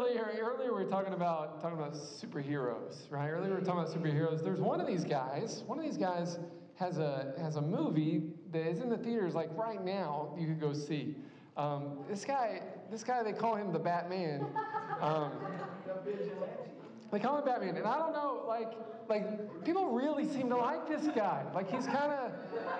earlier, earlier we were talking about talking about superheroes, right? Earlier we were talking about superheroes. There's one of these guys. One of these guys has a has a movie that is in the theaters like right now. You could go see. Um, this guy, this guy, they call him the Batman. Um, they call him Batman, and I don't know, like, like people really seem to like this guy. Like he's kind of,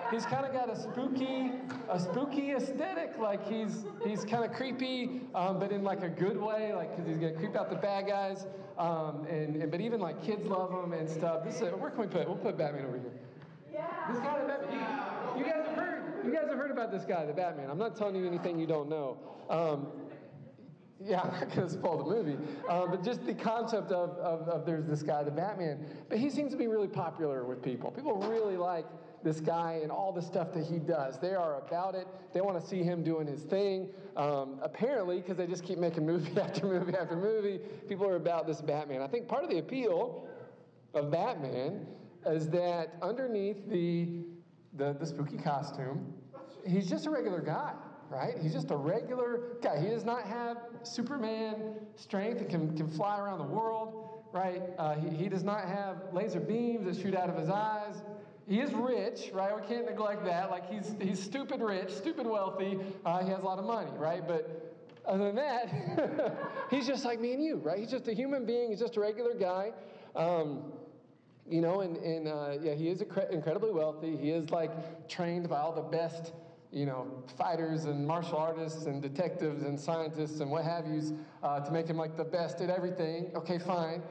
he's kind of got a spooky, a spooky aesthetic. Like he's he's kind of creepy, um, but in like a good way. Like because he's gonna creep out the bad guys, um, and, and but even like kids love him and stuff. This is, where can we put? We'll put Batman over here. Yeah. This guy, the Batman. You, you guys have heard. You guys have heard about this guy, the Batman. I'm not telling you anything you don't know. Um, yeah, I'm not going to spoil the movie, um, but just the concept of, of, of, there's this guy, the Batman. But he seems to be really popular with people. People really like this guy and all the stuff that he does. They are about it. They want to see him doing his thing. Um, apparently, because they just keep making movie after movie after movie, people are about this Batman. I think part of the appeal of Batman is that underneath the, the, the spooky costume, he's just a regular guy right? He's just a regular guy. He does not have Superman strength and can, can fly around the world, right? Uh, he, he does not have laser beams that shoot out of his eyes. He is rich, right? We can't neglect that. Like he's, he's stupid rich, stupid wealthy. Uh, he has a lot of money, right? But other than that, he's just like me and you, right? He's just a human being. He's just a regular guy. Um, you know, and, and uh, yeah, he is incredibly wealthy. He is like trained by all the best you know, fighters and martial artists and detectives and scientists and what have yous uh, to make him like the best at everything. Okay, fine.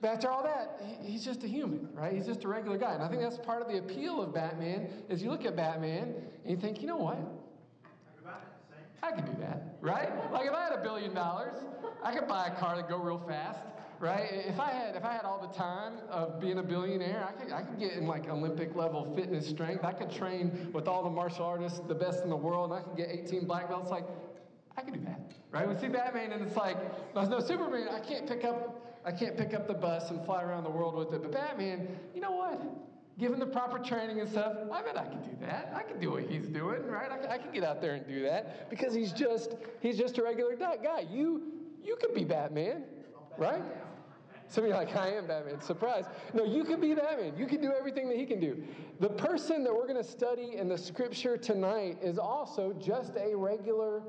But after all that, he, he's just a human, right? He's just a regular guy. And I think that's part of the appeal of Batman is you look at Batman and you think, you know what? I could do that, right? Like if I had a billion dollars, I could buy a car that go real fast right? If I had if I had all the time of being a billionaire, I could I could get in like Olympic level fitness strength. I could train with all the martial artists, the best in the world, and I could get 18 black belts. Like I could do that, right? We see Batman, and it's like there's no Superman. I can't pick up I can't pick up the bus and fly around the world with it. But Batman, you know what? Given the proper training and stuff, I bet I could do that. I could do what he's doing, right? I I could get out there and do that because he's just he's just a regular guy. You you could be Batman, right? Some of you are like, I am Batman. Surprise. No, you can be Batman. You can do everything that he can do. The person that we're going to study in the scripture tonight is also just a regular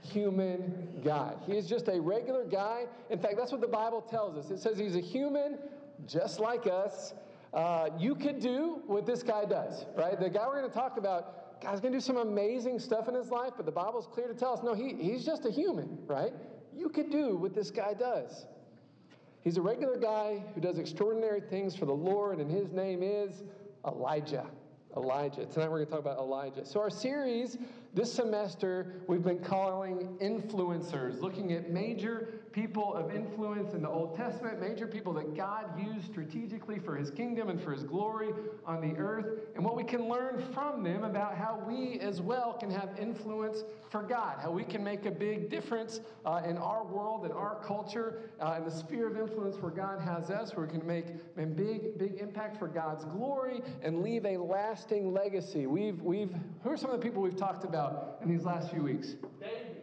human guy. He is just a regular guy. In fact, that's what the Bible tells us. It says he's a human just like us. Uh, you could do what this guy does, right? The guy we're going to talk about, God's going to do some amazing stuff in his life, but the Bible's clear to tell us no, he, he's just a human, right? You could do what this guy does. He's a regular guy who does extraordinary things for the Lord, and his name is Elijah. Elijah. Tonight we're going to talk about Elijah. So, our series this semester we've been calling influencers, looking at major people of influence in the Old Testament, major people that God used strategically for his kingdom and for his glory on the earth, and what we can learn from them about how we as well can have influence for God, how we can make a big difference uh, in our world, in our culture, uh, in the sphere of influence where God has us, where we can make a big, big impact for God's glory and leave a lasting legacy. We've, we've, who are some of the people we've talked about in these last few weeks? David.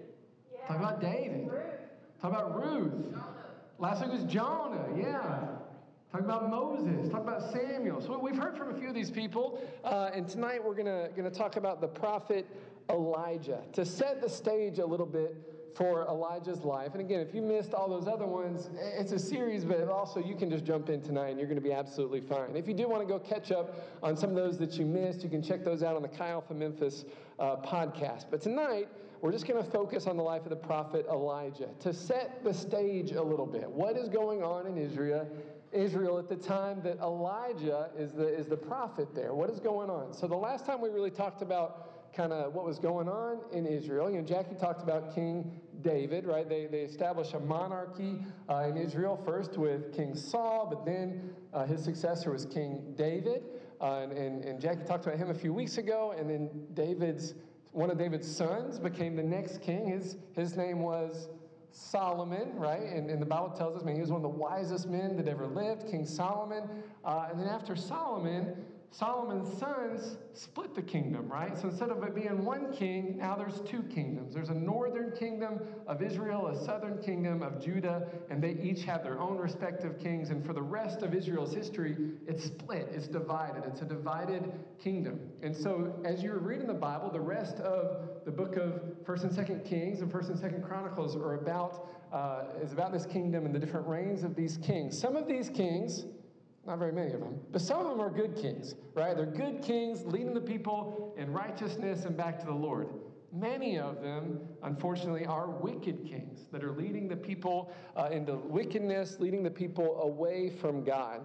Yeah. Talk about David. Ruth. Talk about Ruth. Jonah. Last week was Jonah, yeah. Talk about Moses. Talk about Samuel. So we've heard from a few of these people, uh, and tonight we're gonna gonna talk about the prophet Elijah to set the stage a little bit for Elijah's life. And again, if you missed all those other ones, it's a series, but also you can just jump in tonight and you're going to be absolutely fine. If you do want to go catch up on some of those that you missed, you can check those out on the Chi Alpha Memphis uh, podcast. But tonight, we're just going to focus on the life of the prophet Elijah to set the stage a little bit. What is going on in Israel? Israel at the time that Elijah is the, is the prophet there. What is going on? So, the last time we really talked about kind of what was going on in Israel. You know, Jackie talked about King David, right? They, they established a monarchy uh, in Israel first with King Saul, but then uh, his successor was King David. Uh, and, and, and Jackie talked about him a few weeks ago. And then David's, one of David's sons became the next king. His, his name was Solomon, right? And, and the Bible tells us, man, he was one of the wisest men that ever lived, King Solomon. Uh, and then after Solomon, Solomon's sons split the kingdom, right? So instead of it being one king, now there's two kingdoms. There's a northern kingdom of Israel, a southern kingdom of Judah, and they each have their own respective kings. And for the rest of Israel's history, it's split, it's divided. It's a divided kingdom. And so as you're reading the Bible, the rest of the book of 1st and 2nd Kings and 1st and 2nd Chronicles are about uh, is about this kingdom and the different reigns of these kings. Some of these kings not very many of them. But some of them are good kings, right? They're good kings leading the people in righteousness and back to the Lord. Many of them, unfortunately, are wicked kings that are leading the people uh, into wickedness, leading the people away from God.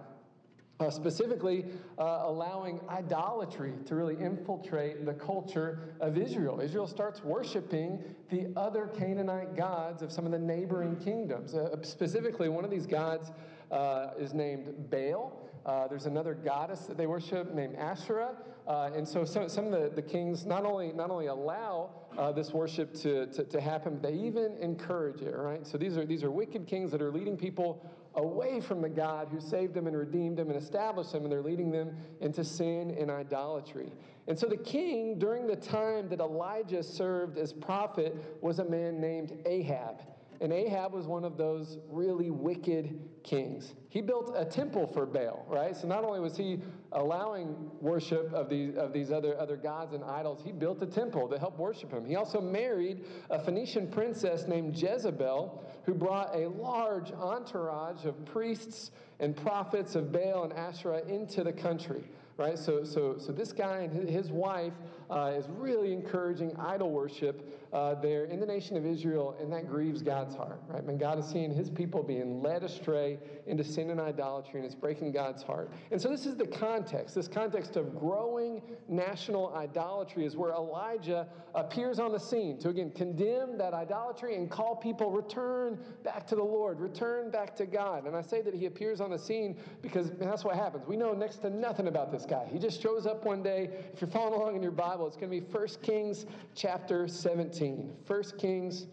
Uh, specifically, uh, allowing idolatry to really infiltrate the culture of Israel. Israel starts worshiping the other Canaanite gods of some of the neighboring kingdoms. Uh, specifically, one of these gods uh, is named Baal. Uh, there's another goddess that they worship named Asherah. Uh, and so some, some of the, the kings not only, not only allow uh, this worship to, to, to, happen, but they even encourage it, right? So these are, these are wicked kings that are leading people away from the God who saved them and redeemed them and established them, and they're leading them into sin and idolatry. And so the king, during the time that Elijah served as prophet, was a man named Ahab. And Ahab was one of those really wicked kings. He built a temple for Baal, right? So not only was he allowing worship of these, of these other, other gods and idols, he built a temple to help worship him. He also married a Phoenician princess named Jezebel, who brought a large entourage of priests and prophets of Baal and Asherah into the country right? So, so, so this guy and his wife uh, is really encouraging idol worship uh, there in the nation of Israel, and that grieves God's heart, right? When God is seeing his people being led astray into sin and idolatry, and it's breaking God's heart. And so this is the context. This context of growing national idolatry is where Elijah appears on the scene to again condemn that idolatry and call people return back to the Lord, return back to God. And I say that he appears on the scene because that's what happens. We know next to nothing about this guy. He just shows up one day. If you're following along in your Bible, it's going to be 1 Kings chapter 17. 1 Kings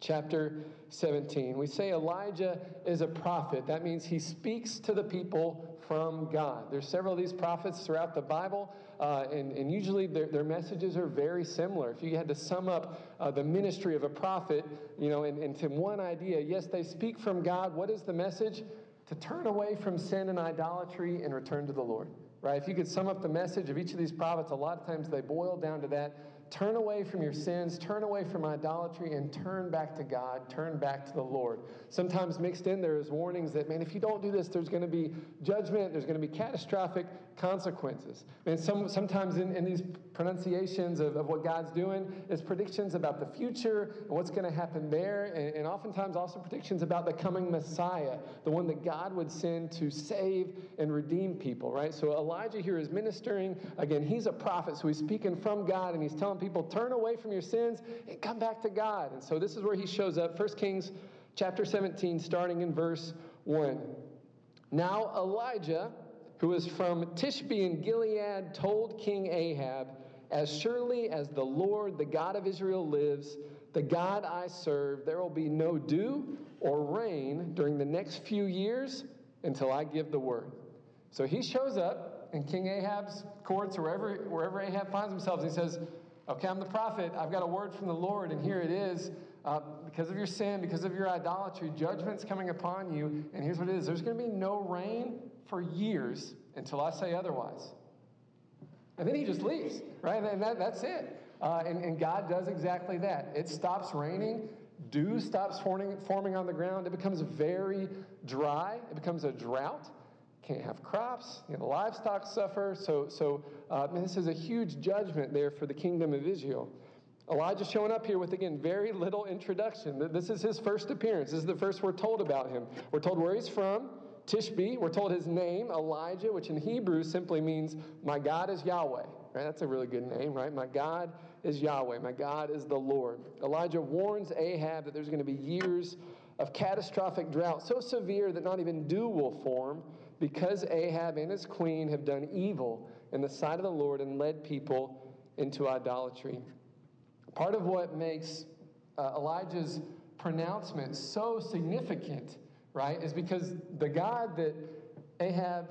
chapter 17. We say Elijah is a prophet. That means he speaks to the people from God. There's several of these prophets throughout the Bible, uh, and, and usually their, their messages are very similar. If you had to sum up uh, the ministry of a prophet, you know, into one idea, yes, they speak from God. What is the message? To turn away from sin and idolatry and return to the Lord right? If you could sum up the message of each of these prophets, a lot of times they boil down to that Turn away from your sins, turn away from idolatry, and turn back to God, turn back to the Lord. Sometimes mixed in there is warnings that, man, if you don't do this, there's going to be judgment, there's going to be catastrophic consequences. And some, sometimes in, in these pronunciations of, of what God's doing is predictions about the future and what's going to happen there, and, and oftentimes also predictions about the coming Messiah, the one that God would send to save and redeem people, right? So Elijah here is ministering. Again, he's a prophet, so he's speaking from God, and he's telling people, turn away from your sins and come back to God. And so this is where he shows up. 1 Kings chapter 17, starting in verse 1. Now Elijah, who was from Tishbe in Gilead, told King Ahab, As surely as the Lord, the God of Israel, lives, the God I serve, there will be no dew or rain during the next few years until I give the word. So he shows up in King Ahab's courts, wherever, wherever Ahab finds himself, and he says, Okay, I'm the prophet. I've got a word from the Lord, and here it is. Uh, because of your sin, because of your idolatry, judgment's coming upon you. And here's what it is there's going to be no rain for years until I say otherwise. And then he just leaves, right? And that, that's it. Uh, and, and God does exactly that. It stops raining, dew stops forming, forming on the ground, it becomes very dry, it becomes a drought can't have crops, you know, the livestock suffer. So, so uh, this is a huge judgment there for the kingdom of Israel. Elijah showing up here with, again, very little introduction. This is his first appearance. This is the first we're told about him. We're told where he's from, Tishbe. We're told his name, Elijah, which in Hebrew simply means, My God is Yahweh. Right? That's a really good name, right? My God is Yahweh. My God is the Lord. Elijah warns Ahab that there's going to be years of catastrophic drought, so severe that not even dew will form, because Ahab and his queen have done evil in the sight of the Lord and led people into idolatry. Part of what makes uh, Elijah's pronouncement so significant, right, is because the God that Ahab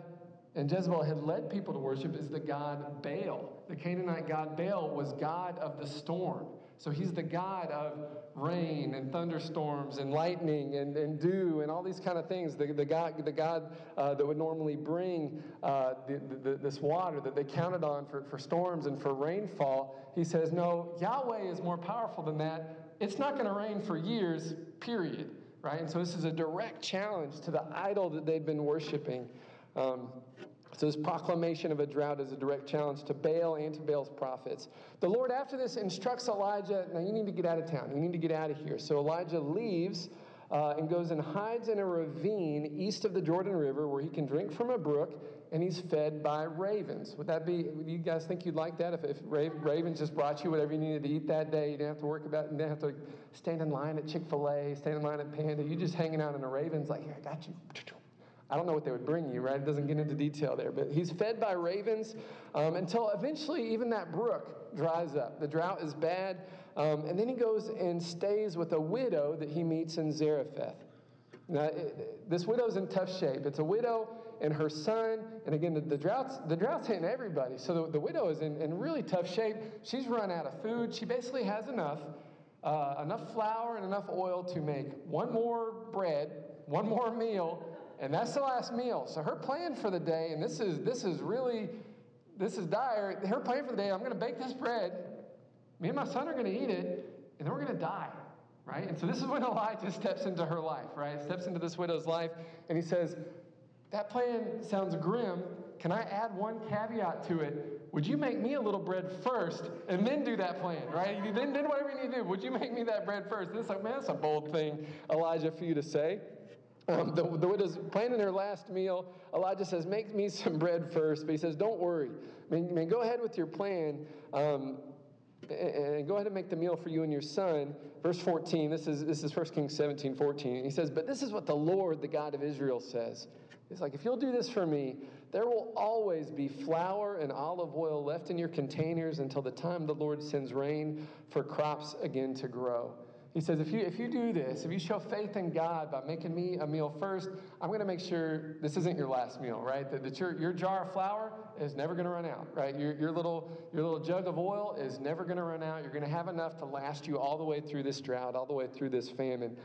and Jezebel had led people to worship is the god Baal. The Canaanite god Baal was god of the storm. So he's the God of rain and thunderstorms and lightning and, and dew and all these kind of things. The, the God, the God uh, that would normally bring uh, the, the, this water that they counted on for, for storms and for rainfall, he says, No, Yahweh is more powerful than that. It's not going to rain for years, period. Right? And so this is a direct challenge to the idol that they'd been worshiping. Um, so, this proclamation of a drought is a direct challenge to Baal and to Baal's prophets. The Lord, after this, instructs Elijah now you need to get out of town. You need to get out of here. So, Elijah leaves uh, and goes and hides in a ravine east of the Jordan River where he can drink from a brook and he's fed by ravens. Would that be, you guys think you'd like that if, if ravens just brought you whatever you needed to eat that day? You didn't have to work about it, you didn't have to stand in line at Chick fil A, stand in line at Panda. You just hanging out in a raven's like, here, I got you. I don't know what they would bring you, right? It doesn't get into detail there. But he's fed by ravens um, until eventually even that brook dries up. The drought is bad. Um, and then he goes and stays with a widow that he meets in Zarephath. Now, it, this widow's in tough shape. It's a widow and her son. And again, the, the drought's, the drought's hitting everybody. So the, the widow is in, in really tough shape. She's run out of food. She basically has enough, uh, enough flour and enough oil to make one more bread, one more meal, and that's the last meal. So her plan for the day, and this is this is really this is dire. Her plan for the day, I'm going to bake this bread. Me and my son are going to eat it, and then we're going to die. Right? And so this is when Elijah steps into her life, right? Steps into this widow's life, and he says, That plan sounds grim. Can I add one caveat to it? Would you make me a little bread first and then do that plan, right? Then, then whatever you need to do, would you make me that bread first? This is like, man, that's a bold thing, Elijah, for you to say. Um, the, the widow's planning her last meal. Elijah says, Make me some bread first. But he says, Don't worry. I mean, I mean go ahead with your plan. Um, and go ahead and make the meal for you and your son. Verse 14, this is, this is 1 Kings 17, 14. He says, But this is what the Lord, the God of Israel, says. It's like, if you'll do this for me, there will always be flour and olive oil left in your containers until the time the Lord sends rain for crops again to grow. He says, if you, if you do this, if you show faith in God by making me a meal first, I'm going to make sure this isn't your last meal, right? That, that your, your jar of flour is never going to run out, right? Your, your, little, your little jug of oil is never going to run out. You're going to have enough to last you all the way through this drought, all the way through this famine.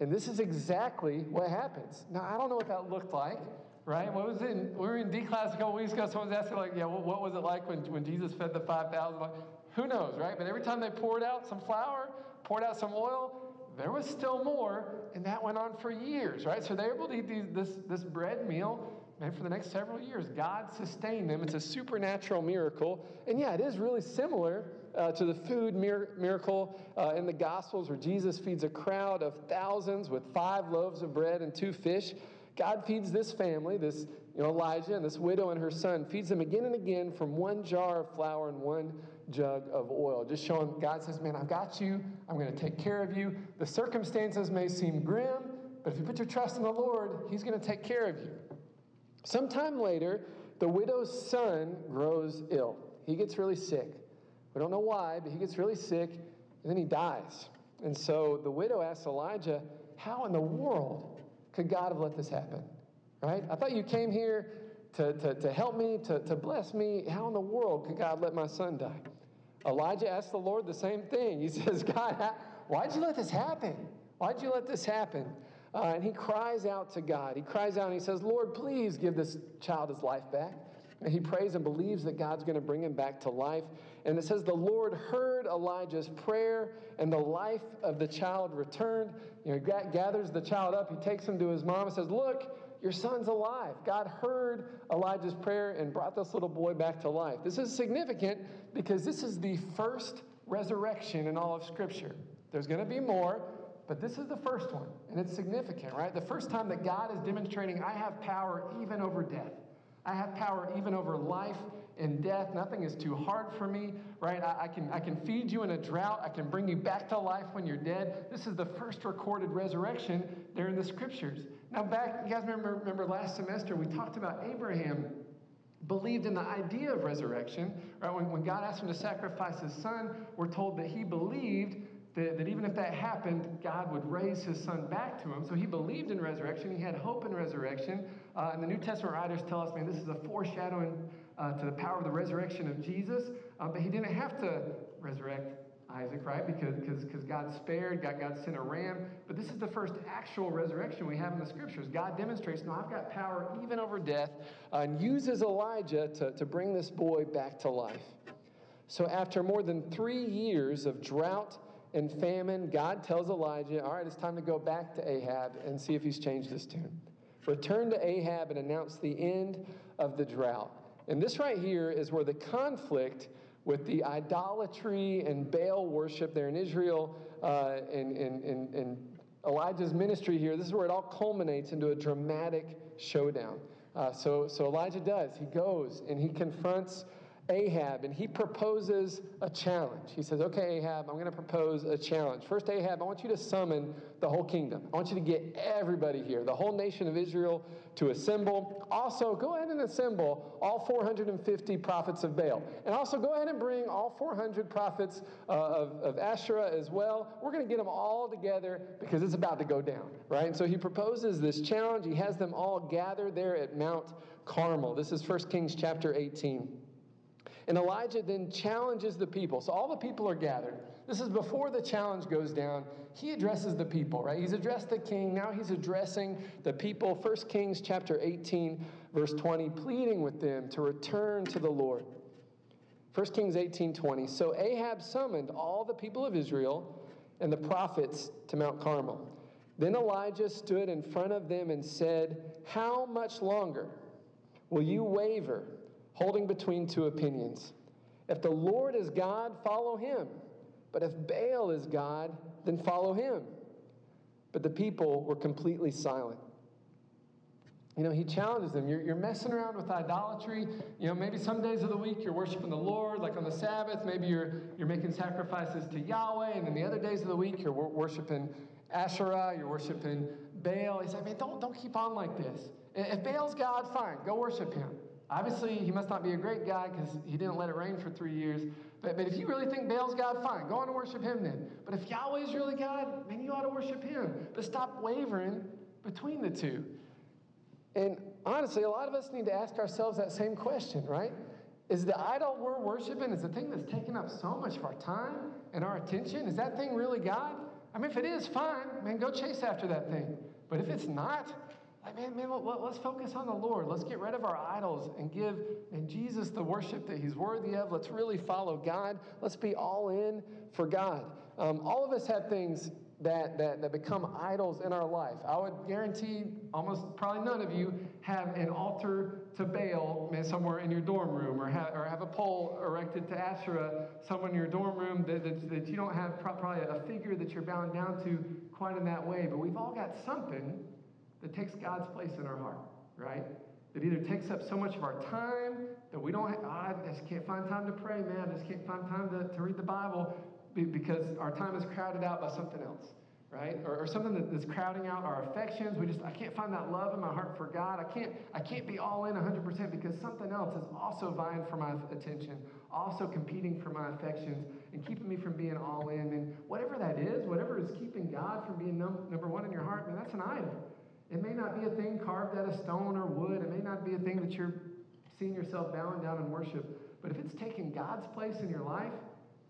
And this is exactly what happens. Now, I don't know what that looked like, right? What was it? In, we were in D class a couple weeks ago. Someone was asking, like, yeah, what, was it like when, when Jesus fed the 5,000? Like, who knows, right? But every time they poured out some flour, poured out some oil, there was still more, and that went on for years, right? So they're able to eat these, this, this bread meal and for the next several years. God sustained them. It's a supernatural miracle. And yeah, it is really similar uh, to the food mir- miracle uh, in the Gospels where Jesus feeds a crowd of thousands with five loaves of bread and two fish. God feeds this family, this you know, Elijah and this widow and her son, feeds them again and again from one jar of flour and one jug of oil. Just showing God says, Man, I've got you. I'm going to take care of you. The circumstances may seem grim, but if you put your trust in the Lord, He's going to take care of you. Sometime later, the widow's son grows ill. He gets really sick. We don't know why, but he gets really sick, and then he dies. And so the widow asks Elijah, How in the world could God have let this happen? Right? I thought you came here to, to, to help me, to, to bless me. How in the world could God let my son die? Elijah asked the Lord the same thing. He says, God, why'd you let this happen? Why'd you let this happen? Uh, and he cries out to God. He cries out and he says, Lord, please give this child his life back. He prays and believes that God's going to bring him back to life. And it says, The Lord heard Elijah's prayer, and the life of the child returned. You know, he gathers the child up, he takes him to his mom and says, Look, your son's alive. God heard Elijah's prayer and brought this little boy back to life. This is significant because this is the first resurrection in all of Scripture. There's going to be more, but this is the first one, and it's significant, right? The first time that God is demonstrating, I have power even over death. I have power even over life and death. Nothing is too hard for me, right? I, I, can, I can feed you in a drought. I can bring you back to life when you're dead. This is the first recorded resurrection there in the scriptures. Now, back, you guys remember, remember last semester we talked about Abraham believed in the idea of resurrection, right? When, when God asked him to sacrifice his son, we're told that he believed that, that even if that happened, God would raise his son back to him. So he believed in resurrection. He had hope in resurrection. Uh, and the New Testament writers tell us, man, this is a foreshadowing uh, to the power of the resurrection of Jesus. Uh, but he didn't have to resurrect Isaac, right? Because because God spared, God, God sent a ram. But this is the first actual resurrection we have in the scriptures. God demonstrates, no, I've got power even over death, uh, and uses Elijah to, to bring this boy back to life. So after more than three years of drought and famine, God tells Elijah, all right, it's time to go back to Ahab and see if he's changed his tune. Return to Ahab and announce the end of the drought. And this right here is where the conflict with the idolatry and Baal worship there in Israel uh, and, and, and, and, Elijah's ministry here, this is where it all culminates into a dramatic showdown. Uh, so, so Elijah does. He goes and he confronts Ahab and he proposes a challenge. He says, Okay, Ahab, I'm going to propose a challenge. First, Ahab, I want you to summon the whole kingdom. I want you to get everybody here, the whole nation of Israel, to assemble. Also, go ahead and assemble all 450 prophets of Baal. And also, go ahead and bring all 400 prophets uh, of, of Asherah as well. We're going to get them all together because it's about to go down, right? And so he proposes this challenge. He has them all gather there at Mount Carmel. This is 1 Kings chapter 18. And Elijah then challenges the people. So all the people are gathered. This is before the challenge goes down. He addresses the people, right? He's addressed the king. Now he's addressing the people. 1 Kings chapter 18, verse 20, pleading with them to return to the Lord. 1 Kings 18, 20. So Ahab summoned all the people of Israel and the prophets to Mount Carmel. Then Elijah stood in front of them and said, How much longer will you waver? Holding between two opinions. If the Lord is God, follow him. But if Baal is God, then follow him. But the people were completely silent. You know, he challenges them. You're, you're messing around with idolatry. You know, maybe some days of the week you're worshiping the Lord, like on the Sabbath. Maybe you're, you're making sacrifices to Yahweh. And then the other days of the week you're worshiping Asherah, you're worshiping Baal. He's like, man, don't, don't keep on like this. If Baal's God, fine, go worship him. Obviously, he must not be a great guy because he didn't let it rain for three years. But, but if you really think Baal's God, fine, go on and worship him then. But if Yahweh is really God, then you ought to worship him. But stop wavering between the two. And honestly, a lot of us need to ask ourselves that same question, right? Is the idol we're worshiping, is the thing that's taking up so much of our time and our attention, is that thing really God? I mean, if it is, fine, man, go chase after that thing. But if it's not, like, man, man, let, us focus on the Lord. Let's get rid of our idols and give and Jesus the worship that He's worthy of. Let's really follow God. Let's be all in for God. Um, all of us have things that, that, that become idols in our life. I would guarantee almost probably none of you have an altar to Baal somewhere in your dorm room or have, or have a pole erected to Asherah somewhere in your dorm room that, that, that you don't have probably a figure that you're bound down to quite in that way. But we've all got something that takes God's place in our heart, right? That either takes up so much of our time that we don't, have, oh, ah, I just can't find time to pray, man. I just can't find time to, to read the Bible because our time is crowded out by something else, right? Or, or something that's crowding out our affections. We just, I can't find that love in my heart for God. I can't, I can't be all in 100% because something else is also vying for my attention, also competing for my affections and keeping me from being all in. And whatever that is, whatever is keeping God from being num- number one in your heart, man, that's an idol. It may not be a thing carved out of stone or wood. It may not be a thing that you're seeing yourself bowing down in worship. But if it's taking God's place in your life,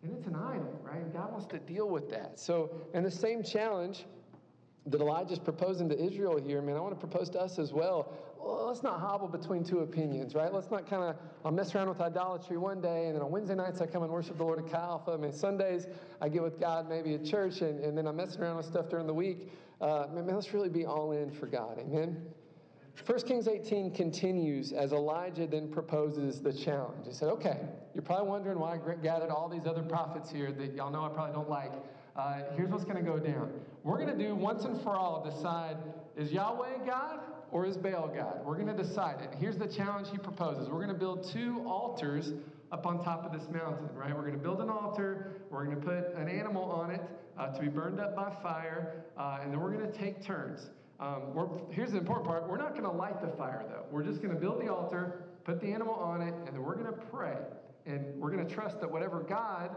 then it's an idol, right? God wants to deal with that. So, and the same challenge that Elijah's proposing to Israel here, man, I want to propose to us as well. Well let's not hobble between two opinions, right? Let's not kind of, I'll mess around with idolatry one day, and then on Wednesday nights I come and worship the Lord at Chi Alpha. I mean, Sundays I get with God maybe at church, and, and then I'm messing around with stuff during the week. Uh, man, let's really be all in for God. Amen? 1 Kings 18 continues as Elijah then proposes the challenge. He said, Okay, you're probably wondering why I gathered all these other prophets here that y'all know I probably don't like. Uh, here's what's going to go down. We're going to do once and for all decide is Yahweh God or is Baal God? We're going to decide it. Here's the challenge he proposes. We're going to build two altars up on top of this mountain, right? We're going to build an altar. We're going to put an animal on it uh, to be burned up by fire, uh, and then we're going to take turns. Um, here's the important part. We're not going to light the fire, though. We're just going to build the altar, put the animal on it, and then we're going to pray. And we're going to trust that whatever God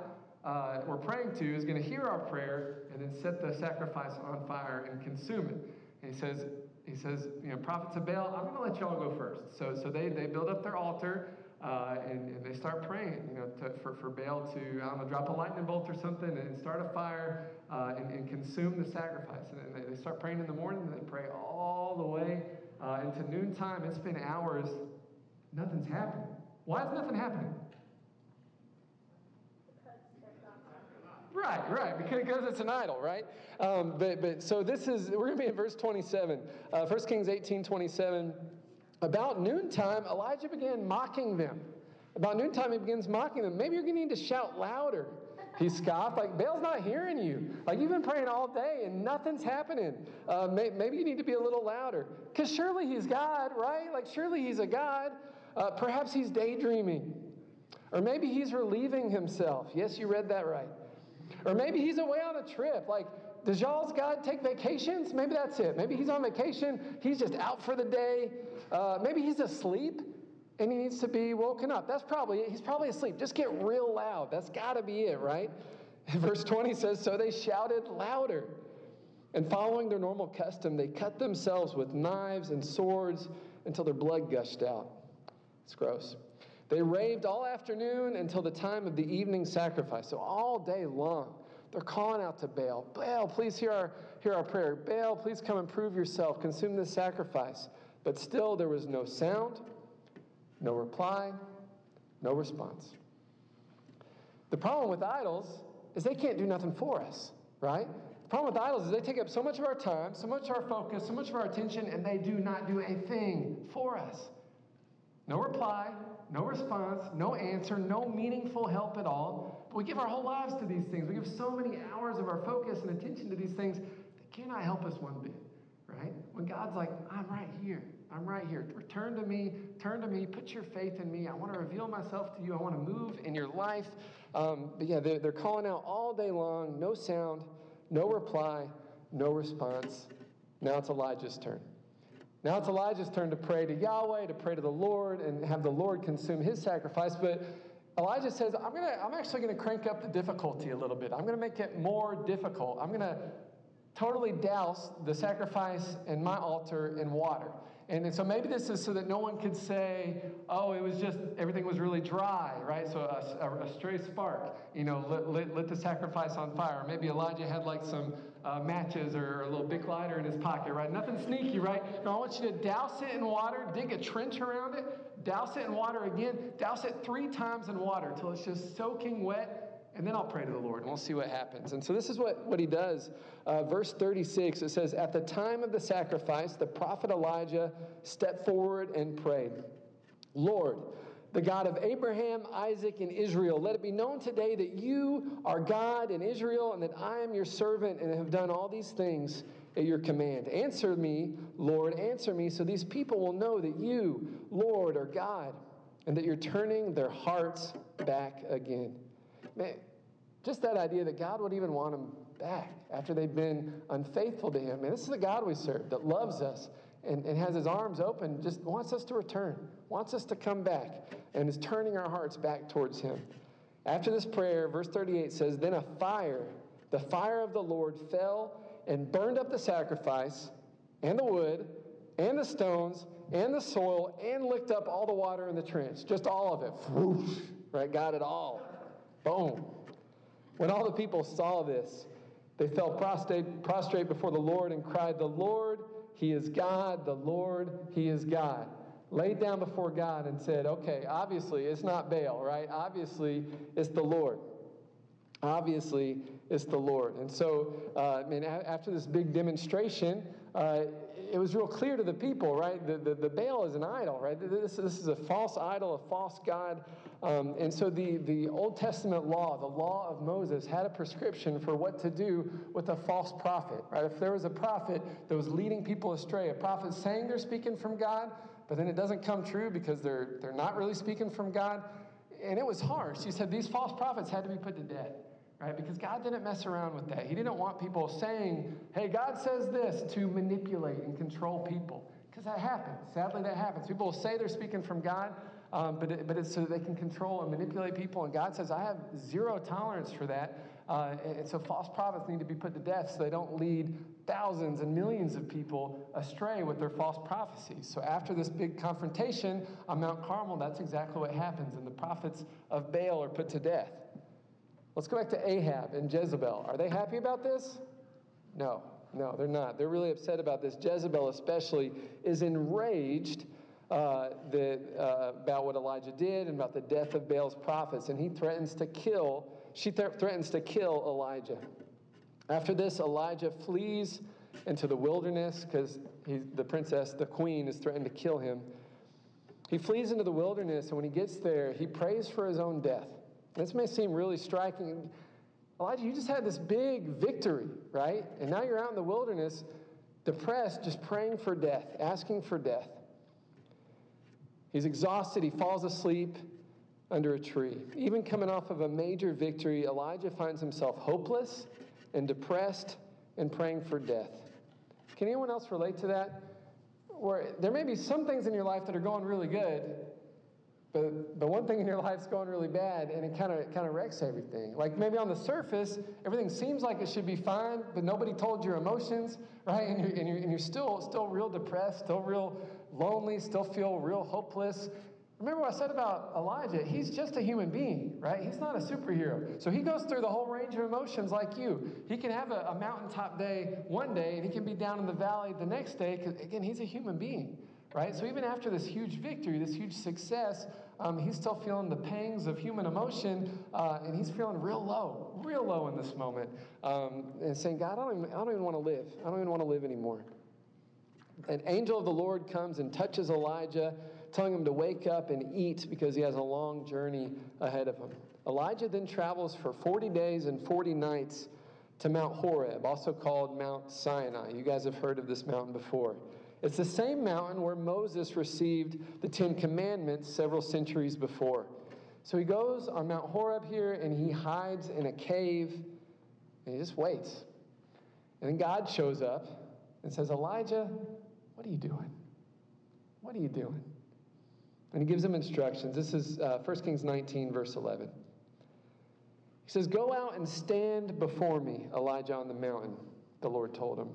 uh, we're praying to is going to hear our prayer and then set the sacrifice on fire and consume it. And he says, he says, you know, prophets of Baal, I'm going to let y'all go first. So, so they, they build up their altar uh, and, and, they start praying, you know, to, for, for Baal to, I don't know, drop a lightning bolt or something and start a fire uh, and, and, consume the sacrifice. And they, they, start praying in the morning and they pray all the way uh, into noontime. It's been hours. Nothing's happening. Why is nothing happening? Right, right, because it's an idol, right? Um, but, but so this is, we're going to be in verse 27. Uh, 1 Kings 18 27. About noontime, Elijah began mocking them. About noontime, he begins mocking them. Maybe you're going to need to shout louder. He scoffed, like, Baal's not hearing you. Like, you've been praying all day and nothing's happening. Uh, may, maybe you need to be a little louder. Because surely he's God, right? Like, surely he's a God. Uh, perhaps he's daydreaming. Or maybe he's relieving himself. Yes, you read that right. Or maybe he's away on a trip. Like, does y'all's God take vacations? Maybe that's it. Maybe he's on vacation. He's just out for the day. Uh, maybe he's asleep and he needs to be woken up. That's probably it. He's probably asleep. Just get real loud. That's got to be it, right? Verse 20 says So they shouted louder. And following their normal custom, they cut themselves with knives and swords until their blood gushed out. It's gross. They raved all afternoon until the time of the evening sacrifice. So all day long, they're calling out to Baal Baal, please hear our, hear our prayer. Baal, please come and prove yourself. Consume this sacrifice. But still, there was no sound, no reply, no response. The problem with idols is they can't do nothing for us, right? The problem with idols is they take up so much of our time, so much of our focus, so much of our attention, and they do not do a thing for us. No reply, no response, no answer, no meaningful help at all. But we give our whole lives to these things. We give so many hours of our focus and attention to these things that cannot help us one bit, right? When God's like, I'm right here. I'm right here. Return to me. Turn to me. Put your faith in me. I want to reveal myself to you. I want to move in your life. Um, but yeah, they're, they're calling out all day long. No sound, no reply, no response. Now it's Elijah's turn. Now it's Elijah's turn to pray to Yahweh, to pray to the Lord, and have the Lord consume his sacrifice. But Elijah says, I'm, gonna, I'm actually going to crank up the difficulty a little bit. I'm going to make it more difficult. I'm going to totally douse the sacrifice and my altar in water. And so maybe this is so that no one could say, oh, it was just, everything was really dry, right? So a, a, stray spark, you know, lit, lit, lit, the sacrifice on fire. Maybe Elijah had like some uh, matches or a little big lighter in his pocket, right? Nothing sneaky, right? No, I want you to douse it in water, dig a trench around it, douse it in water again, douse it three times in water until it's just soaking wet and then I'll pray to the Lord and we'll see what happens. And so this is what, what he does. Uh, verse 36, it says, At the time of the sacrifice, the prophet Elijah stepped forward and prayed, Lord, the God of Abraham, Isaac, and Israel, let it be known today that you are God in Israel and that I am your servant and have done all these things at your command. Answer me, Lord, answer me, so these people will know that you, Lord, are God and that you're turning their hearts back again. Man, just that idea that God would even want them back after they've been unfaithful to Him. Man, this is the God we serve that loves us and, and has His arms open, just wants us to return, wants us to come back, and is turning our hearts back towards Him. After this prayer, verse 38 says, Then a fire, the fire of the Lord, fell and burned up the sacrifice and the wood and the stones and the soil and licked up all the water in the trench. Just all of it. Whoosh, right? Got it all. Boom. When all the people saw this, they fell prostrate, prostrate before the Lord and cried, The Lord, He is God, the Lord, He is God. Laid down before God and said, Okay, obviously it's not Baal, right? Obviously it's the Lord. Obviously it's the Lord. And so, uh, I mean, after this big demonstration, uh, it was real clear to the people, right? The, the, the, Baal is an idol, right? This, this is a false idol, a false God. Um, and so the, the Old Testament law, the law of Moses, had a prescription for what to do with a false prophet, right? If there was a prophet that was leading people astray, a prophet saying they're speaking from God, but then it doesn't come true because they're, they're not really speaking from God. And it was harsh. He said these false prophets had to be put to death right? Because God didn't mess around with that. He didn't want people saying, hey, God says this to manipulate and control people. Because that happens. Sadly, that happens. People will say they're speaking from God, um, but, it, but it's so they can control and manipulate people. And God says, I have zero tolerance for that. Uh, and so false prophets need to be put to death so they don't lead thousands and millions of people astray with their false prophecies. So after this big confrontation on Mount Carmel, that's exactly what happens. And the prophets of Baal are put to death. Let's go back to Ahab and Jezebel. Are they happy about this? No. No, they're not. They're really upset about this. Jezebel, especially, is enraged uh, that, uh, about what Elijah did and about the death of Baal's prophets, and he threatens to kill. She th- threatens to kill Elijah. After this, Elijah flees into the wilderness because the princess, the queen, is threatened to kill him. He flees into the wilderness, and when he gets there, he prays for his own death. This may seem really striking. Elijah, you just had this big victory, right? And now you're out in the wilderness, depressed, just praying for death, asking for death. He's exhausted. He falls asleep under a tree. Even coming off of a major victory, Elijah finds himself hopeless and depressed and praying for death. Can anyone else relate to that? Where there may be some things in your life that are going really good, but, the one thing in your life's going really bad and it kind of kind of wrecks everything. Like maybe on the surface, everything seems like it should be fine, but nobody told your emotions, right? And you're, and you're, and you're still, still real depressed, still real lonely, still feel real hopeless. Remember what I said about Elijah? He's just a human being, right? He's not a superhero. So he goes through the whole range of emotions like you. He can have a, a mountaintop day one day, and he can be down in the valley the next day, because again, he's a human being right? So even after this huge victory, this huge success, um, he's still feeling the pangs of human emotion, uh, and he's feeling real low, real low in this moment, um, and saying, God, I don't, even, I don't even want to live. I don't even want to live anymore. An angel of the Lord comes and touches Elijah, telling him to wake up and eat because he has a long journey ahead of him. Elijah then travels for 40 days and 40 nights to Mount Horeb, also called Mount Sinai. You guys have heard of this mountain before. It's the same mountain where Moses received the Ten Commandments several centuries before. So he goes on Mount Horeb here and he hides in a cave and he just waits. And then God shows up and says, Elijah, what are you doing? What are you doing? And he gives him instructions. This is uh, 1 Kings 19, verse 11. He says, Go out and stand before me, Elijah on the mountain, the Lord told him.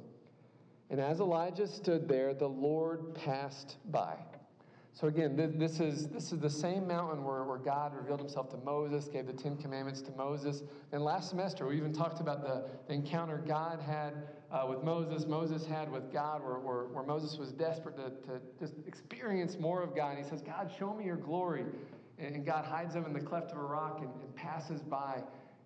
And as Elijah stood there, the Lord passed by. So again, this is, this is the same mountain where, where God revealed himself to Moses, gave the Ten Commandments to Moses. And last semester, we even talked about the, the encounter God had uh, with Moses, Moses had with God, where, where, where Moses was desperate to, to just experience more of God. And he says, God, show me your glory. And, God hides him in the cleft of a rock and, and passes by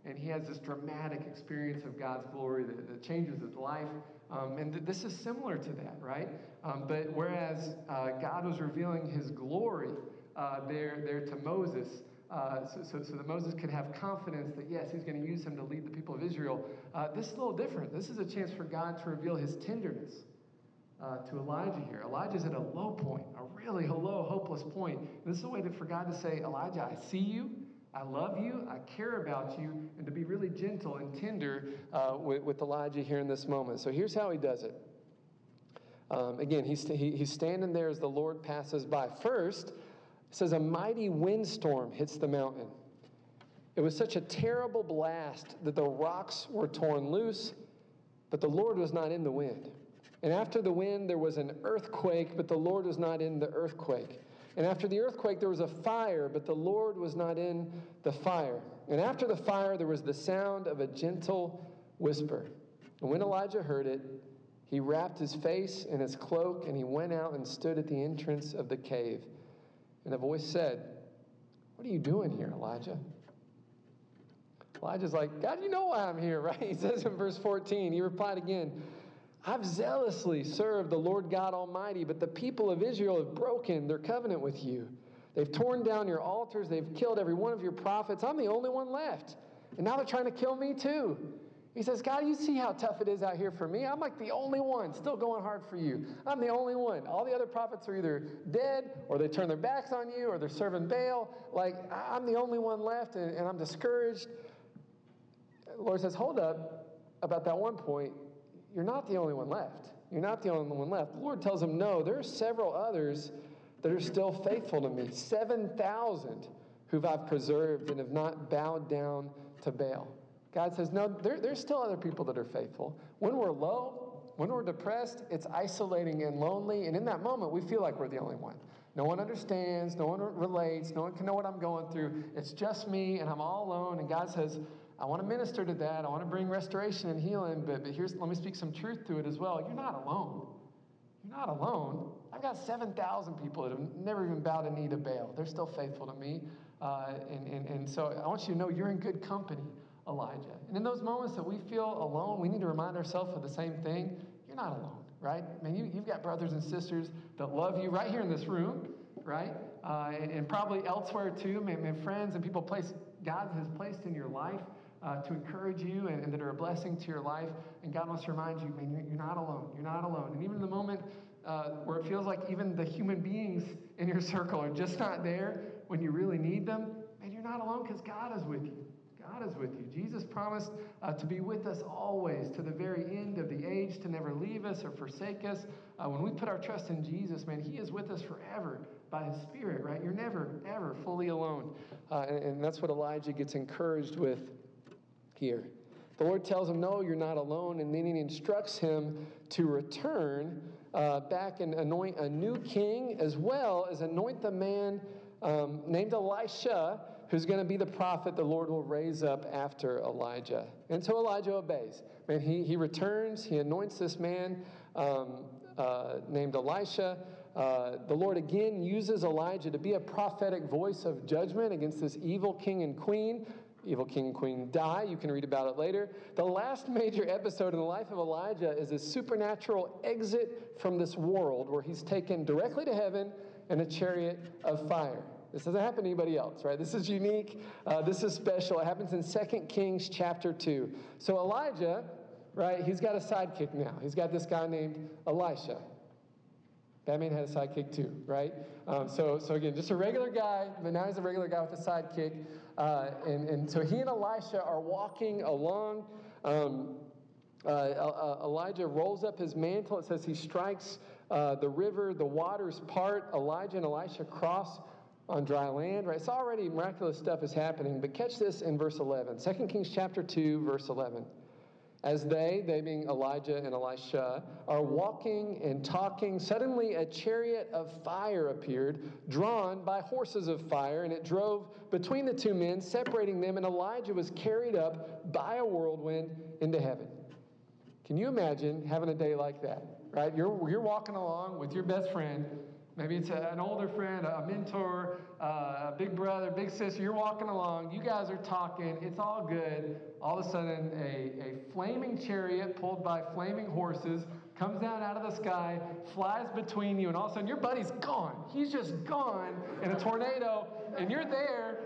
and he has this dramatic experience of God's glory that, that changes his life. Um, and th- this is similar to that, right? Um, but whereas uh, God was revealing his glory uh, there, there to Moses, uh, so, so, so, that Moses could have confidence that, yes, he's going to use him to lead the people of Israel. Uh, this is a little different. This is a chance for God to reveal his tenderness uh, to Elijah here. Elijah's at a low point, a really low, hopeless point. And this is a way to, for God to say, Elijah, I see you. I love you, I care about you, and to be really gentle and tender uh, with, with, Elijah here in this moment. So here's how he does it. Um, again, he's, he, he's standing there as the Lord passes by. First, says, A mighty windstorm hits the mountain. It was such a terrible blast that the rocks were torn loose, but the Lord was not in the wind. And after the wind, there was an earthquake, but the Lord was not in the earthquake. And after the earthquake, there was a fire, but the Lord was not in the fire. And after the fire, there was the sound of a gentle whisper. And when Elijah heard it, he wrapped his face in his cloak and he went out and stood at the entrance of the cave. And a voice said, What are you doing here, Elijah? Elijah's like, God, you know why I'm here, right? He says in verse 14, he replied again, I've zealously served the Lord God Almighty, but the people of Israel have broken their covenant with you. They've torn down your altars, they've killed every one of your prophets. I'm the only one left. And now they're trying to kill me too. He says, God, you see how tough it is out here for me? I'm like the only one still going hard for you. I'm the only one. All the other prophets are either dead or they turn their backs on you or they're serving Baal. Like, I'm the only one left and, and I'm discouraged. The Lord says, Hold up. About that one point, you're not the only one left. You're not the only one left. The Lord tells him, No, there are several others that are still faithful to me. 7,000 who I've preserved and have not bowed down to Baal. God says, no, there, there's still other people that are faithful. When we're low, when we're depressed, it's isolating and lonely. And in that moment, we feel like we're the only one. No one understands, no one relates, no one can know what I'm going through. It's just me, and I'm all alone. And God says, I want to minister to that. I want to bring restoration and healing, but, but here's let me speak some truth to it as well. You're not alone. You're not alone. I've got 7,000 people that have never even bowed a knee to Baal. They're still faithful to me. Uh, and, and, and so I want you to know you're in good company, Elijah. And in those moments that we feel alone, we need to remind ourselves of the same thing. You're not alone, right? Man, you, you've got brothers and sisters that love you right here in this room, right? Uh, and, and, probably elsewhere too. Man, friends and people place, God has placed in your life uh, to encourage you and, and, that are a blessing to your life. And God wants to remind you, man, you're, you're not alone. You're not alone. And even in the moment uh, where it feels like even the human beings in your circle are just not there when you really need them, man, you're not alone because God is with you. God is with you. Jesus promised uh, to be with us always to the very end of the age, to never leave us or forsake us. Uh, when we put our trust in Jesus, man, He is with us forever by His Spirit, right? You're never, ever fully alone. Uh, and, and that's what Elijah gets encouraged with here. The Lord tells him, No, you're not alone. And then he instructs him to return uh, back and anoint a new king, as well as anoint the man um, named Elisha, who's going to be the prophet the Lord will raise up after Elijah. And so Elijah obeys. Man, he, he returns, he anoints this man um, uh, named Elisha. Uh, the Lord again uses Elijah to be a prophetic voice of judgment against this evil king and queen evil king and queen die. You can read about it later. The last major episode in the life of Elijah is a supernatural exit from this world where he's taken directly to heaven in a chariot of fire. This doesn't happen to anybody else, right? This is unique. Uh, this is special. It happens in 2 Kings chapter 2. So Elijah, right, he's got a sidekick now. He's got this guy named Elisha. Batman had a sidekick too, right? Um, so, so again, just a regular guy, but now he's a regular guy with a sidekick. Uh, and, and so he and Elisha are walking along. Um, uh, uh, Elijah rolls up his mantle. It says he strikes uh, the river, the waters part. Elijah and Elisha cross on dry land, right? It's already miraculous stuff is happening, but catch this in verse 11. 2 Kings chapter 2, verse 11. As they, they being Elijah and Elisha, are walking and talking, suddenly a chariot of fire appeared, drawn by horses of fire, and it drove between the two men, separating them, and Elijah was carried up by a whirlwind into heaven. Can you imagine having a day like that? Right? You're, you're walking along with your best friend, Maybe it's a, an older friend, a mentor, uh, a big brother, big sister. You're walking along, you guys are talking, it's all good. All of a sudden, a, a flaming chariot pulled by flaming horses comes down out of the sky, flies between you, and all of a sudden your buddy's gone. He's just gone in a tornado, and you're there,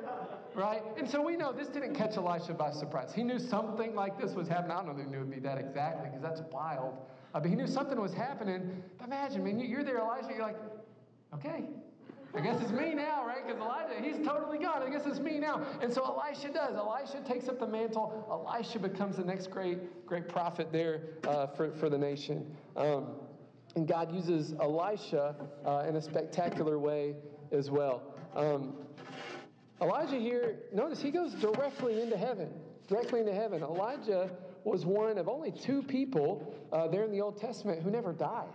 right? And so we know this didn't catch Elisha by surprise. He knew something like this was happening. I don't know if he knew it would be that exactly, because that's wild. Uh, but he knew something was happening. But imagine, man, you're there, Elisha, you're like, Okay. I guess it's me now, right? Because Elijah, he's totally gone. I guess it's me now. And so Elisha does. Elisha takes up the mantle. Elisha becomes the next great, great prophet there uh, for, for the nation. Um, and God uses Elisha uh, in a spectacular way as well. Um, Elijah here, notice he goes directly into heaven. Directly into heaven. Elijah was one of only two people uh, there in the Old Testament who never died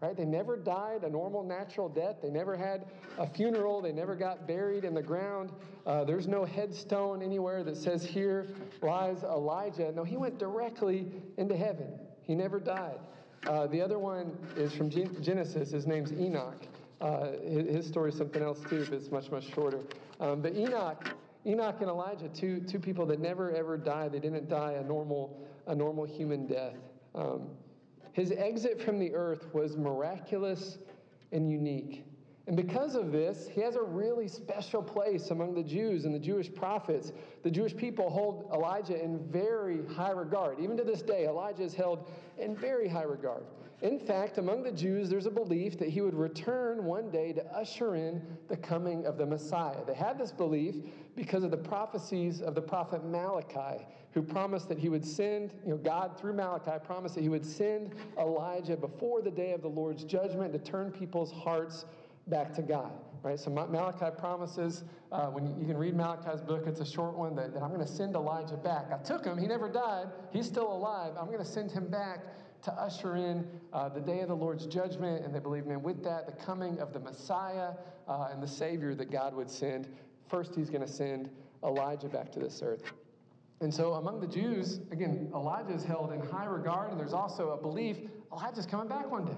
right? They never died a normal natural death. They never had a funeral. They never got buried in the ground. Uh, there's no headstone anywhere that says, Here lies Elijah. No, he went directly into heaven. He never died. Uh, the other one is from Genesis. His name's Enoch. Uh, his, story is something else too, but it's much, much shorter. Um, but Enoch. Enoch and Elijah, two, two people that never ever died. They didn't die a normal, a normal human death. Um, his exit from the earth was miraculous and unique. And because of this, he has a really special place among the Jews and the Jewish prophets. The Jewish people hold Elijah in very high regard. Even to this day, Elijah is held in very high regard. In fact, among the Jews, there's a belief that he would return one day to usher in the coming of the Messiah. They had this belief because of the prophecies of the prophet Malachi, who promised that he would send, you know, God through Malachi promised that he would send Elijah before the day of the Lord's judgment to turn people's hearts back to God. Right? So Malachi promises, uh, when you, can read Malachi's book, it's a short one, that, that I'm going to send Elijah back. I took him, he never died, he's still alive. I'm going to send him back to usher in uh, the day of the Lord's judgment. And they believe, man, with that, the coming of the Messiah uh, and the Savior that God would send. First, he's going to send Elijah back to this earth. And so, among the Jews, again, Elijah is held in high regard, and there's also a belief Elijah's coming back one day.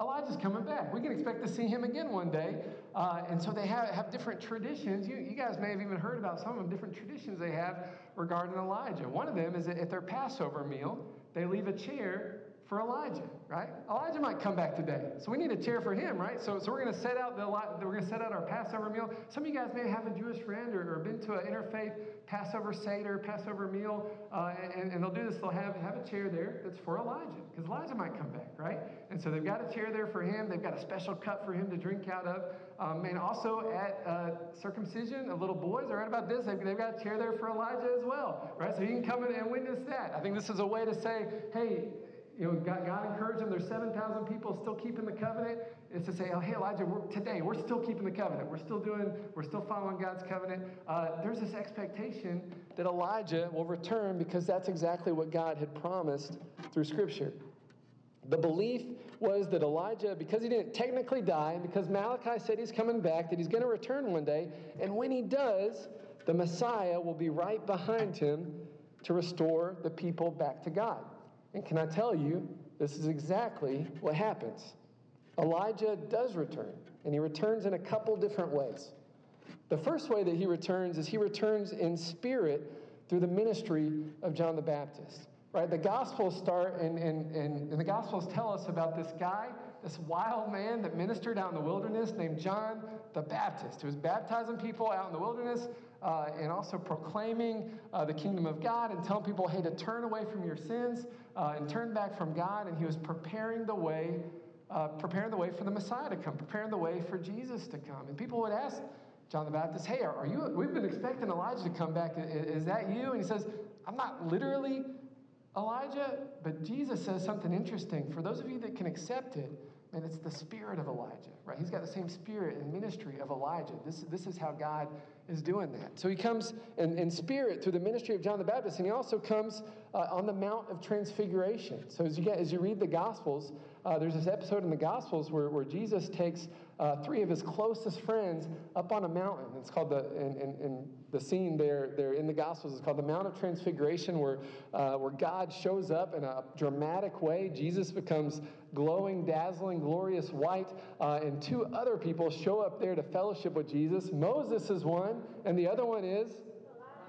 Elijah's coming back. We can expect to see him again one day. Uh, and so they have, have different traditions. You, you guys may have even heard about some of them, different traditions they have regarding Elijah. One of them is that at their Passover meal, they leave a chair for Elijah, right? Elijah might come back today, so we need a chair for him, right? So, so we're going to set out the we're going to set out our Passover meal. Some of you guys may have a Jewish friend or, or been to an interfaith Passover seder, Passover meal, uh, and, and they'll do this. They'll have have a chair there that's for Elijah because Elijah might come back, right? And so they've got a chair there for him. They've got a special cup for him to drink out of. Um, and also at uh, circumcision of little boys, or right about this, they've, they've got a chair there for Elijah as well, right? So you can come in and witness that. I think this is a way to say, hey, you know, God, God encouraged them. There's 7,000 people still keeping the covenant. It's to say, oh, hey, Elijah, we're, today we're still keeping the covenant. We're still doing, we're still following God's covenant. Uh, there's this expectation that Elijah will return because that's exactly what God had promised through Scripture. The belief was that Elijah, because he didn't technically die, because Malachi said he's coming back, that he's going to return one day, and when he does, the Messiah will be right behind him to restore the people back to God. And can I tell you, this is exactly what happens. Elijah does return, and he returns in a couple different ways. The first way that he returns is he returns in spirit through the ministry of John the Baptist. Right? The Gospels start, and, and, and, and the Gospels tell us about this guy, this wild man that ministered out in the wilderness named John the Baptist, who was baptizing people out in the wilderness uh, and also proclaiming uh, the kingdom of God and telling people, hey, to turn away from your sins uh, and turned back from God. And he was preparing the way, uh, preparing the way for the Messiah to come, preparing the way for Jesus to come. And people would ask John the Baptist, hey, are, you? We've been expecting Elijah to come back. Is that you? And he says, I'm not literally Elijah, but Jesus says something interesting. For those of you that can accept it, and it's the spirit of Elijah, right? He's got the same spirit and ministry of Elijah. This, this is how God is doing that. So he comes in, in spirit through the ministry of John the Baptist, and he also comes uh, on the Mount of Transfiguration. So as you, get, as you read the Gospels, uh, there's this episode in the Gospels where, where Jesus takes uh, three of his closest friends up on a mountain. It's called the, in, in, in the scene there, there in the Gospels is called the Mount of Transfiguration, where, uh, where God shows up in a dramatic way. Jesus becomes glowing, dazzling, glorious white, uh, and two other people show up there to fellowship with Jesus. Moses is one, and the other one is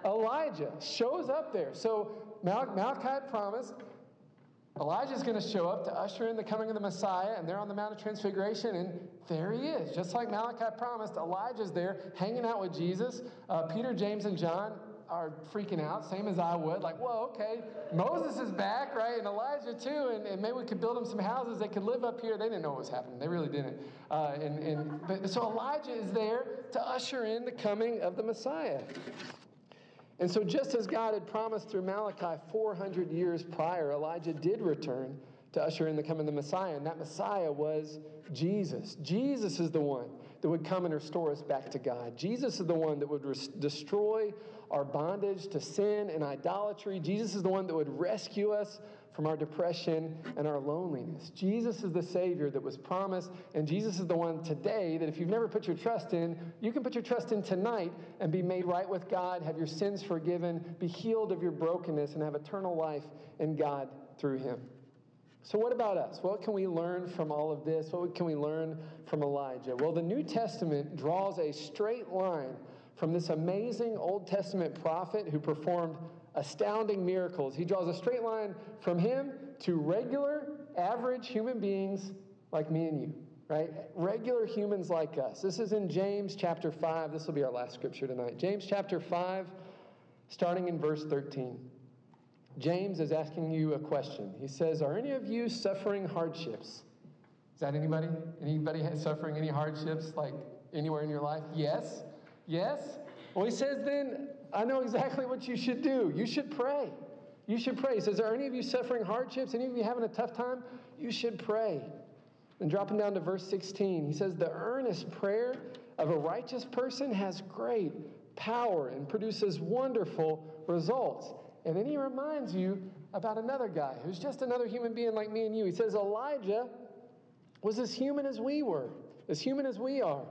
Elijah. Shows up there. So Malachi promised Elijah's going to show up to usher in the coming of the Messiah, and they're on the Mount of Transfiguration, and there he is. Just like Malachi promised, Elijah's there hanging out with Jesus. Uh, Peter, James, and John are freaking out, same as I would. Like, whoa, okay, Moses is back, right? And Elijah too, and, and maybe we could build them some houses. They could live up here. They didn't know what was happening. They really didn't. Uh, and, and, but, so Elijah is there to usher in the coming of the Messiah. And so, just as God had promised through Malachi 400 years prior, Elijah did return to usher in the coming of the Messiah, and that Messiah was Jesus. Jesus is the one that would come and restore us back to God. Jesus is the one that would res- destroy our bondage to sin and idolatry. Jesus is the one that would rescue us from our depression and our loneliness. Jesus is the Savior that was promised, and Jesus is the one today that if you've never put your trust in, you can put your trust in tonight and be made right with God, have your sins forgiven, be healed of your brokenness, and have eternal life in God through Him. So, what about us? What can we learn from all of this? What can we learn from Elijah? Well, the New Testament draws a straight line from this amazing Old Testament prophet who performed astounding miracles. He draws a straight line from him to regular, average human beings like me and you, right? Regular humans like us. This is in James chapter 5. This will be our last scripture tonight. James chapter 5, starting in verse 13. James is asking you a question. He says, Are any of you suffering hardships? Is that anybody? Anybody suffering any hardships like anywhere in your life? Yes. Yes. Well, he says, then I know exactly what you should do. You should pray. You should pray. He says, Are any of you suffering hardships? Any of you having a tough time? You should pray. And dropping down to verse 16, he says, The earnest prayer of a righteous person has great power and produces wonderful results. And then he reminds you about another guy who's just another human being like me and you. He says, Elijah was as human as we were, as human as we are.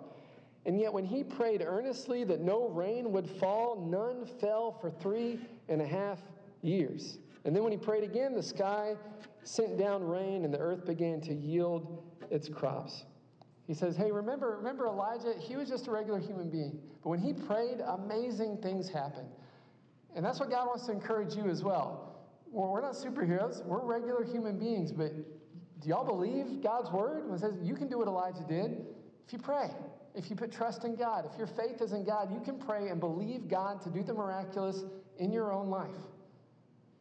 And yet, when he prayed earnestly that no rain would fall, none fell for three and a half years. And then, when he prayed again, the sky sent down rain and the earth began to yield its crops. He says, Hey, remember, remember Elijah? He was just a regular human being. But when he prayed, amazing things happened. And that's what God wants to encourage you as well. we're not superheroes, we're regular human beings. But do y'all believe God's word when it says you can do what Elijah did if you pray? If you put trust in God, if your faith is in God, you can pray and believe God to do the miraculous in your own life.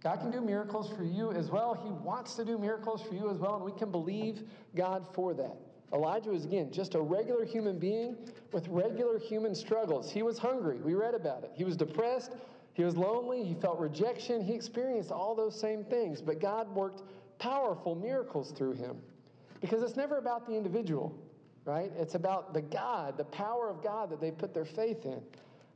God can do miracles for you as well. He wants to do miracles for you as well, and we can believe God for that. Elijah was, again, just a regular human being with regular human struggles. He was hungry. We read about it. He was depressed. He was lonely. He felt rejection. He experienced all those same things, but God worked powerful miracles through him because it's never about the individual right? It's about the God, the power of God that they put their faith in.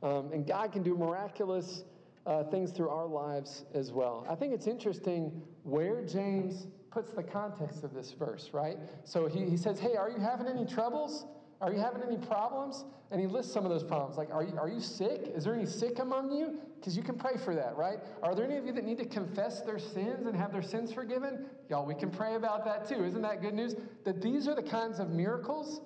Um, and God can do miraculous uh, things through our lives as well. I think it's interesting where James puts the context of this verse, right? So he, he says, Hey, are you having any troubles? Are you uh-huh. having any problems? And he lists some of those problems. Like, are you, are you sick? Is there any sick among you? Because you can pray for that, right? Are there any of you that need to confess their sins and have their sins forgiven? Y'all, we can pray about that too. Isn't that good news? That these are the kinds of miracles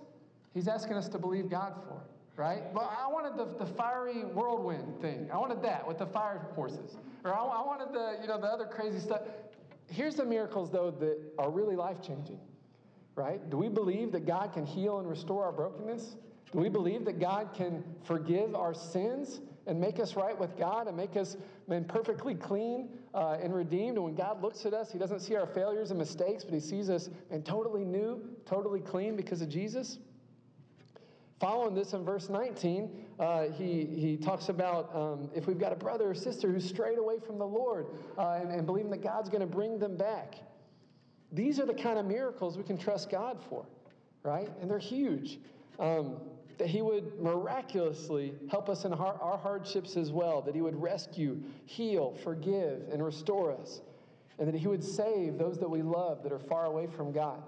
he's asking us to believe God for, right? But I wanted the, the fiery whirlwind thing. I wanted that with the fire horses. Or I, I wanted the, you know, the other crazy stuff. Here's the miracles, though, that are really life changing right? Do we believe that God can heal and restore our brokenness? Do we believe that God can forgive our sins and make us right with God and make us man, perfectly clean uh, and redeemed? And when God looks at us, He doesn't see our failures and mistakes, but He sees us and totally new, totally clean because of Jesus. Following this in verse 19, uh, he, he talks about um, if we've got a brother or sister who's strayed away from the Lord uh, and, and believing that God's going to bring them back. These are the kind of miracles we can trust God for, right? And they're huge. Um, that He would miraculously help us in our, our hardships as well, that He would rescue, heal, forgive, and restore us, and that He would save those that we love that are far away from God.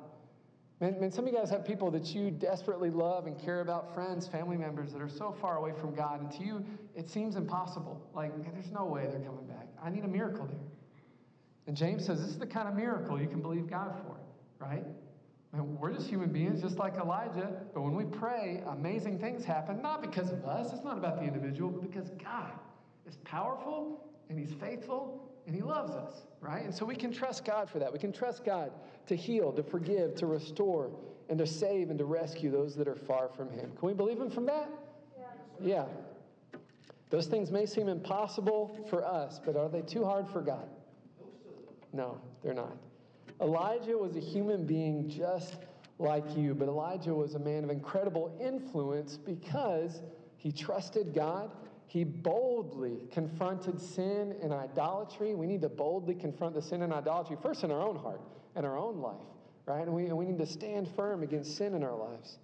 Man, man, some of you guys have people that you desperately love and care about, friends, family members that are so far away from God, and to you, it seems impossible. Like, man, there's no way they're coming back. I need a miracle there. And James says this is the kind of miracle you can believe God for, right? And we're just human beings, just like Elijah. But when we pray, amazing things happen, not because of us. It's not about the individual, but because God is powerful and He's faithful and He loves us, right? And so we can trust God for that. We can trust God to heal, to forgive, to restore, and to save and to rescue those that are far from Him. Can we believe Him from that? Yeah. yeah. Those things may seem impossible for us, but are they too hard for God? No, they're not. Elijah was a human being just like you, but Elijah was a man of incredible influence because he trusted God. He boldly confronted sin and idolatry. We need to boldly confront the sin and idolatry first in our own heart and our own life, right? And we, and we need to stand firm against sin in our lives.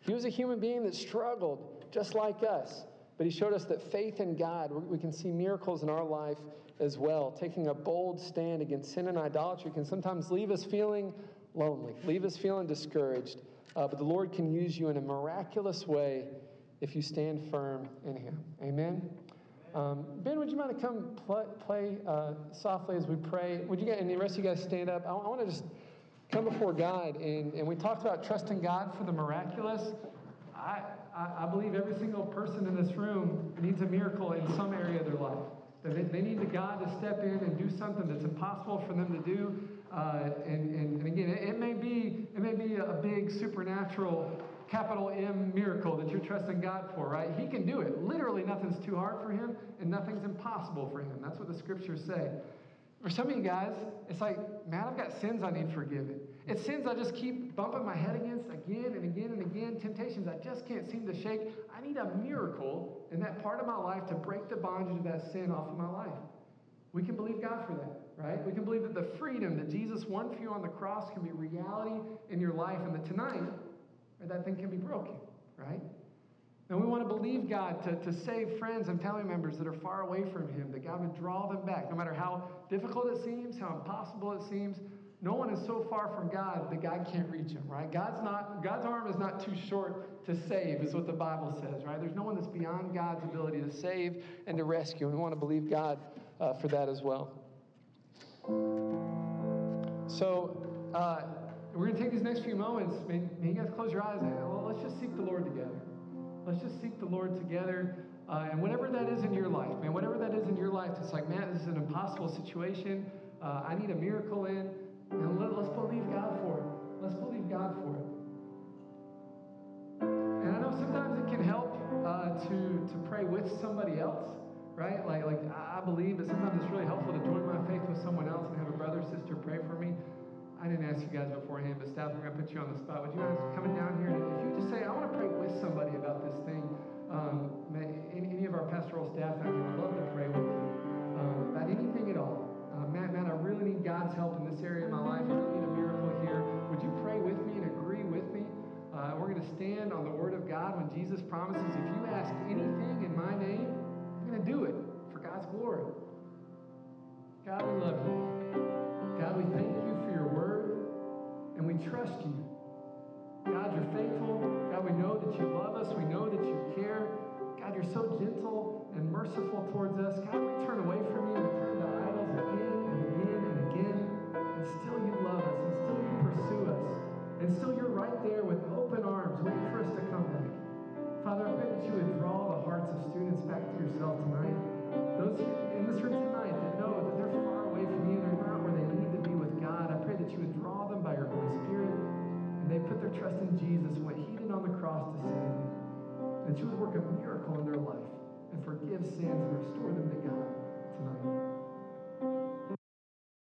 He was a human being that struggled just like us, but he showed us that faith in God, we can see miracles in our life as well. Taking a bold stand against sin and idolatry can sometimes leave us feeling lonely, leave us feeling discouraged. Uh, but the Lord can use you in a miraculous way if you stand firm in Him. Amen. Um, ben, would you mind to come play, play uh, softly as we pray? Would you get, and the rest of you guys stand up? I, I want to just come before God, and, and we talked about trusting God for the miraculous. I, I, believe every single person in this room needs a miracle in some area of their life. They, they need the God to step in and do something that's impossible for them to do. Uh, and, and, and, again, it, it, may be it may be a big supernatural capital M miracle that you're trusting God for, right? He can do it. Literally, nothing's too hard for him, and nothing's impossible for him. That's what the scriptures say. For some of you guys, it's like, man, I've got sins I need forgiven. It's sins I just keep bumping my head against again and again and again, temptations I just can't seem to shake. I need a miracle in that part of my life to break the bondage of that sin off of my life. We can believe God for that, right? We can believe that the freedom that Jesus won for you on the cross can be reality in your life, and that tonight, that thing can be broken, right? And we want to believe God to, to save friends and family members that are far away from Him, that God would draw them back, no matter how difficult it seems, how impossible it seems. No one is so far from God that God can't reach him, right? God's not God's arm is not too short to save, is what the Bible says, right? There's no one that's beyond God's ability to save and to rescue. And we want to believe God uh, for that as well. So uh, we're going to take these next few moments. May, may you guys close your eyes and well, let's just seek the Lord together. Let's just seek the Lord together. Uh, and whatever that is in your life, man, whatever that is in your life, it's like, man, this is an impossible situation. Uh, I need a miracle in. And let, us believe God for it. Let's believe God for it. And I know sometimes it can help uh, to, to pray with somebody else, right? Like, like I believe that sometimes it's really helpful to join my faith with someone else and have a brother or sister pray for me. I didn't ask you guys beforehand, but staff, we're going to put you on the spot. Would you guys coming down here? If you just say, I want to pray with somebody about this thing, um, any, any, of our pastoral staff out here would love to pray with you um, about anything at all. Matt, Matt, I really need God's help in this area of my life. I really need a miracle here. Would you pray with me and agree with me? Uh, we're going to stand on the Word of God when Jesus promises, if you ask anything in my name, I'm going to do it for God's glory. God, we love you. God, we thank you for your Word, and we trust you. God, you're faithful. God, we know that you love us. We know that you care. God, you're so gentle and merciful towards us. God, we turn away from you. Turn to And still you love us. And still you pursue us. And still you're right there with open arms waiting for us to come back. Father, I pray that you would draw the hearts of students back to yourself tonight. Those in this room tonight that know that they're far away from you, they're not where they need to be with God. I pray that you would draw them by your Holy Spirit and they put their trust in Jesus what he did on the cross to save them. That you would work a miracle in their life and forgive sins and restore them to God tonight.